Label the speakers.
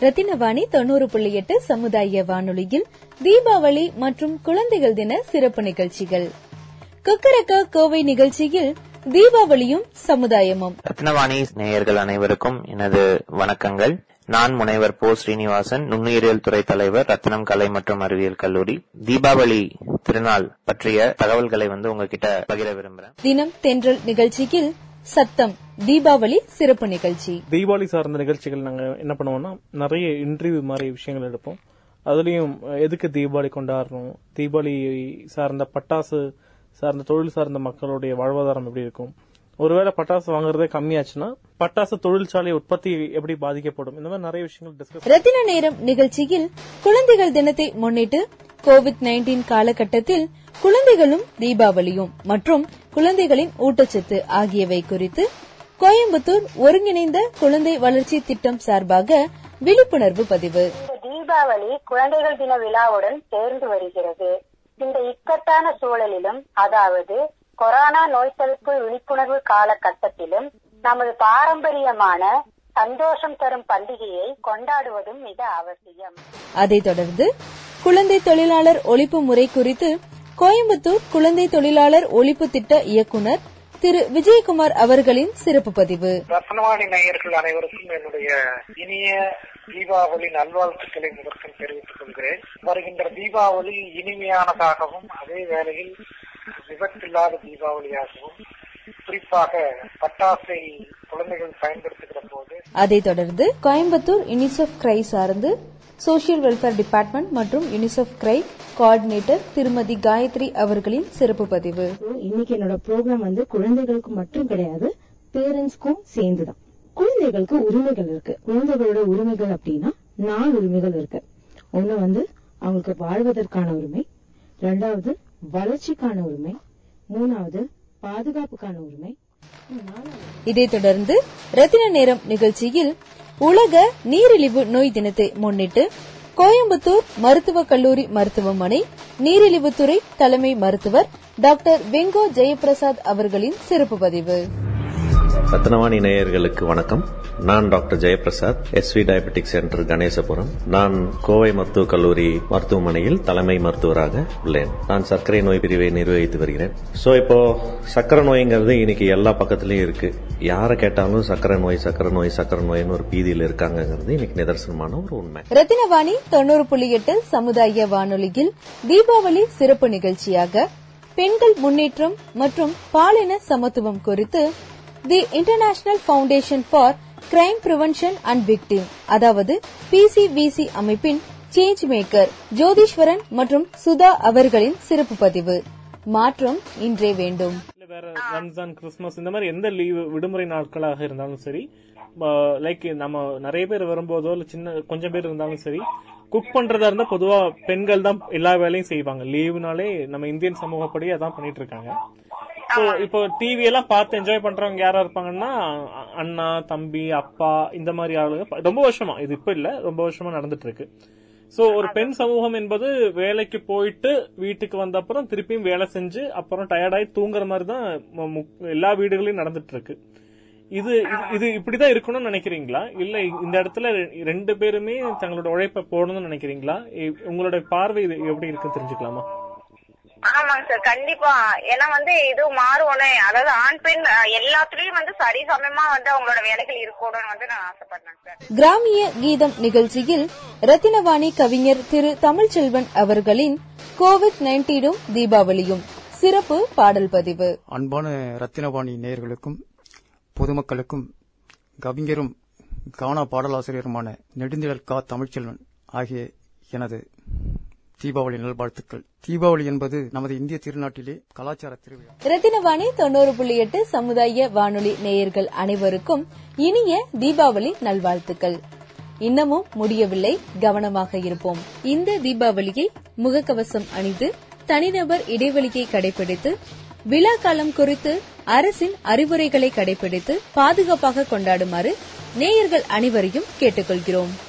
Speaker 1: ரத்தினவாணி தொண்ணூறு புள்ளி எட்டு சமுதாய வானொலியில் தீபாவளி மற்றும் குழந்தைகள் தின சிறப்பு நிகழ்ச்சிகள். குக்கரக்க கோவை நிகழ்ச்சியில் தீபாவளியும் சமுதாயமும்.
Speaker 2: ரத்னவாணி நேயர்கள் அனைவருக்கும் எனது வணக்கங்கள். நான் முனைவர் போ. ஸ்ரீனிவாசன் நுண்ணுயிரியல் துறை தலைவர் ரத்னம் கலை மற்றும் அறிவியல் கல்லூரி. தீபாவளி திருநாள் பற்றிய தகவல்களை வந்து உங்ககிட்ட பகிர விரும்புறேன்.
Speaker 1: தினம் தென்றல் நிகழ்ச்சியில் சத்தம் தீபாவளி சிறப்பு நிகழ்ச்சி.
Speaker 3: தீபாவளி சார்ந்த நிகழ்ச்சிகள் நாங்க என்ன பண்ணுவோம்னா நிறைய இன்டர்வியூ மாதிரி விஷயங்கள் எடுப்போம். அதுலயும் எதுக்கு தீபாவளி கொண்டாடுறோம்? தீபாவளி சார்ந்த பட்டாசு சார்ந்த தொழில் சார்ந்த மக்களுடைய வாழ்வாதாரம் எப்படி இருக்கும்? ஒருவேளை பட்டாசு வாங்குறதே கம்மியாச்சுன்னா பட்டாசு தொழிற்சாலை உற்பத்தி எப்படி பாதிக்கப்படும்? இந்த மாதிரி நிறைய விஷயங்கள் டிஸ்கஸ்
Speaker 1: ரத்தின நேரம் நிகழ்ச்சியில் குழந்தைகள் தினத்தை முன்னிட்டு கோவிட் நைன்டீன் காலகட்டத்தில் குழந்தைகளும் தீபாவளியும் மற்றும் குழந்தைகளின் ஊட்டச்சத்து ஆகியவை குறித்து கோயம்புத்தூர் ஒருங்கிணைந்த குழந்தை வளர்ச்சி திட்டம் சார்பாக விழிப்புணர்வு பதிவு.
Speaker 4: இந்த தீபாவளி குழந்தைகள் தின விழாவுடன் சேர்ந்து வருகிறது. இந்த இக்கட்டான சூழலிலும் அதாவது கொரோனா நோய் தடுப்பு விழிப்புணர்வு காலகட்டத்திலும் நமது பாரம்பரியமான சந்தோஷம் தரும் பண்டிகையை கொண்டாடுவதும் மிக அவசியம்.
Speaker 1: அதைத் தொடர்ந்து குழந்தை தொழிலாளர் ஒழிப்பு முறை குறித்து கோயம்புத்தூர் குழந்தை தொழிலாளர் ஒழிப்பு திட்ட இயக்குனர் திரு விஜயகுமார் அவர்களின் சிறப்பு பதிவு.
Speaker 5: ரத்னவாணி நேயர்கள் அனைவருக்கும் என்னுடைய இனிய தீபாவளி நல்வாழ்த்துக்களை முதற்கண் தெரிவித்துக் கொள்கிறேன். வருகின்ற தீபாவளி இனிமையானதாகவும் அதே வேளையில் விபத்தில்லாத தீபாவளியாகவும் குறிப்பாக பட்டாசை குழந்தைகள் பயன்படுத்துகிற போது
Speaker 1: அதைத் தொடர்ந்து கோயம்புத்தூர் யுனிசெஃப் கிரை சார்ந்து சோசியல் வெல்ஃபேர் டிபார்ட்மெண்ட் மற்றும் யுனிசெஃப் கிரை கோஆர்டினேட்டர் திருமதி காயத்ரி அவர்களின் சிறப்பு பதிவு.
Speaker 6: இன்னைக்கு என்னோட ப்ரோக்ராம் வந்து குழந்தைகளுக்கு மட்டும் கிடையாது பேரண்ட்ஸ்க்கும் சேர்ந்துதான். குழந்தைகளுக்கு உரிமைகள் இருக்கு. குழந்தைகளோட உரிமைகள் அப்படின்னா நாலு உரிமைகள் இருக்கு. ஒண்ணு வந்து அவங்களுக்கு வாழ்வதற்கான உரிமை ரெண்டாவது வளர்ச்சிக்கான உரிமை மூணாவது பாதுகாப்புக்கான உரிமை.
Speaker 1: இதைத் தொடர்ந்து ரத்தின நேரம் நிகழ்ச்சியில் உலக நீரிழிவு நோய் தினத்தை முன்னிட்டு கோயம்புத்தூர் மருத்துவக் கல்லூரி மருத்துவமனை நீரிழிவுத்துறை தலைமை மருத்துவர் டாக்டர் வெங்கோ ஜெயபிரசாத் அவர்களின் சிறப்பு பதிவு.
Speaker 7: ரத்னவாணி நேயர்களுக்கு வணக்கம். நான் doctor Jayaprasad SV diabetic centre Ganesapuram. நான் கோவை மருத்துவக் கல்லூரி மருத்துவமனையில் தலைமை மருத்துவராக உள்ளேன். நான் சர்க்கரை நோய் பிரிவை நிர்வகித்து வருகிறேன். சோ இப்போ சக்கரை நோய்ங்கிறது இன்னைக்கு எல்லா பக்கத்துலயும் இருக்கு. யாரை கேட்டாலும் சக்கரை நோய் சக்கரை நோய் சக்கரை நோய்னு ஒரு பீதியில் இருக்காங்கிறது இன்னைக்கு நிதர்சனமான ஒரு உண்மை.
Speaker 1: ரத்தினவாணி தொண்ணூறு புள்ளி எட்டு சமுதாய வானொலியில் தீபாவளி சிறப்பு நிகழ்ச்சியாக பெண்கள் முன்னேற்றம் மற்றும் பாலின சமத்துவம் குறித்து the international foundation for crime prevention and victim அதாவது பிசிபிசி அமைப்பின் சேஞ்ச் மேக்கர் ஜோதீஸ்வரன் மற்றும் சுதா அவர்களின் சிறப்பு பதிவு. மாற்றம் இன்றே வேண்டும்.
Speaker 3: வேற ரம்ஜான் கிறிஸ்துமஸ் இந்த மாதிரி எந்த லீவு விடுமுறை நாட்களாக இருந்தாலும் சரி லைக் நம்ம நிறைய பேர் வரும்போதோ இல்ல சின்ன கொஞ்சம் பேர் இருந்தாலும் சரி குக் பண்றதா இருந்தா பொதுவா பெண்கள் தான் எல்லா வேலையும் செய்வாங்க. லீவுனாலே நம்ம இந்தியன் சமூகப்படி அதான் பண்ணிட்டு இருக்காங்க. ஸோ இப்போ டிவி எல்லாம் பார்த்து என்ஜாய் பண்றவங்க யாரா இருப்பாங்கன்னா அண்ணா தம்பி அப்பா இந்த மாதிரி ஆளுங்க. ரொம்ப வருஷமா இது இப்ப இல்ல ரொம்ப வருஷமா நடந்துட்டு இருக்கு சோ ஒரு பெண் சமூகம் என்பது வேலைக்கு போயிட்டு வீட்டுக்கு வந்த அப்புறம் திருப்பியும் வேலை செஞ்சு அப்புறம் டயர்டாயி தூங்குற மாதிரி தான் எல்லா வீடுகளையும் நடந்துட்டு இருக்கு இது இது- இப்படிதான் இருக்கணும்னு நினைக்கிறீங்களா? இல்ல இந்த இடத்துல ரெண்டு பேருமே தங்களோட உழைப்பை போடணும்னு நினைக்கிறீங்களா? உங்களோட பார்வை இது எப்படி இருக்குன்னு தெரிஞ்சுக்கலாமா?
Speaker 8: ஆமாங்க சார் கண்டிப்பா. ஏன்னா வந்து இது மாறுவோனே அதாவது ஆண் பெண் எல்லாத்துலயும் வந்து சரிசமமா வந்து அவங்களோட வேலைகள் இருக்கணும்னு வந்து நான் ஆசைப்படுறேன் சார்.
Speaker 1: கிராமிய கீதம் நிகழ்ச்சியில் ரத்தினவாணி கவிஞர் திரு தமிழ்ச்செல்வன் அவர்களின் கோவிட் நைன்டீனும் தீபாவளியும். சிறப்பு பாடல் பதிவு.
Speaker 9: அன்பான ரத்தினவாணி நேயர்களுக்கும் பொதுமக்களுக்கும் கவிஞரும் கானா பாடலாசிரியருமான நெடுந்திழல் கா. தமிழ்ச்செல்வன் ஆகிய எனது தீபாவளி நல்வாழ்த்துக்கள். தீபாவளி என்பது நமது இந்திய திருநாட்டிலே கலாச்சார திருவிழா.
Speaker 1: ரத்தினவாணி தொண்ணூறு புள்ளி எட்டு சமுதாய வானொலி நேயர்கள் அனைவருக்கும் இனிய தீபாவளி நல்வாழ்த்துக்கள். இன்னமும் முடியவில்லை கவனமாக இருப்போம். இந்த தீபாவளியை முகக்கவசம் அணிந்து தனிநபர் இடைவெளியை கடைபிடித்து விழா காலம் குறித்து அரசின் அறிவுரைகளை கடைபிடித்து பாதுகாப்பாக கொண்டாடுமாறு நேயர்கள் அனைவரையும் கேட்டுக்கொள்கிறோம்.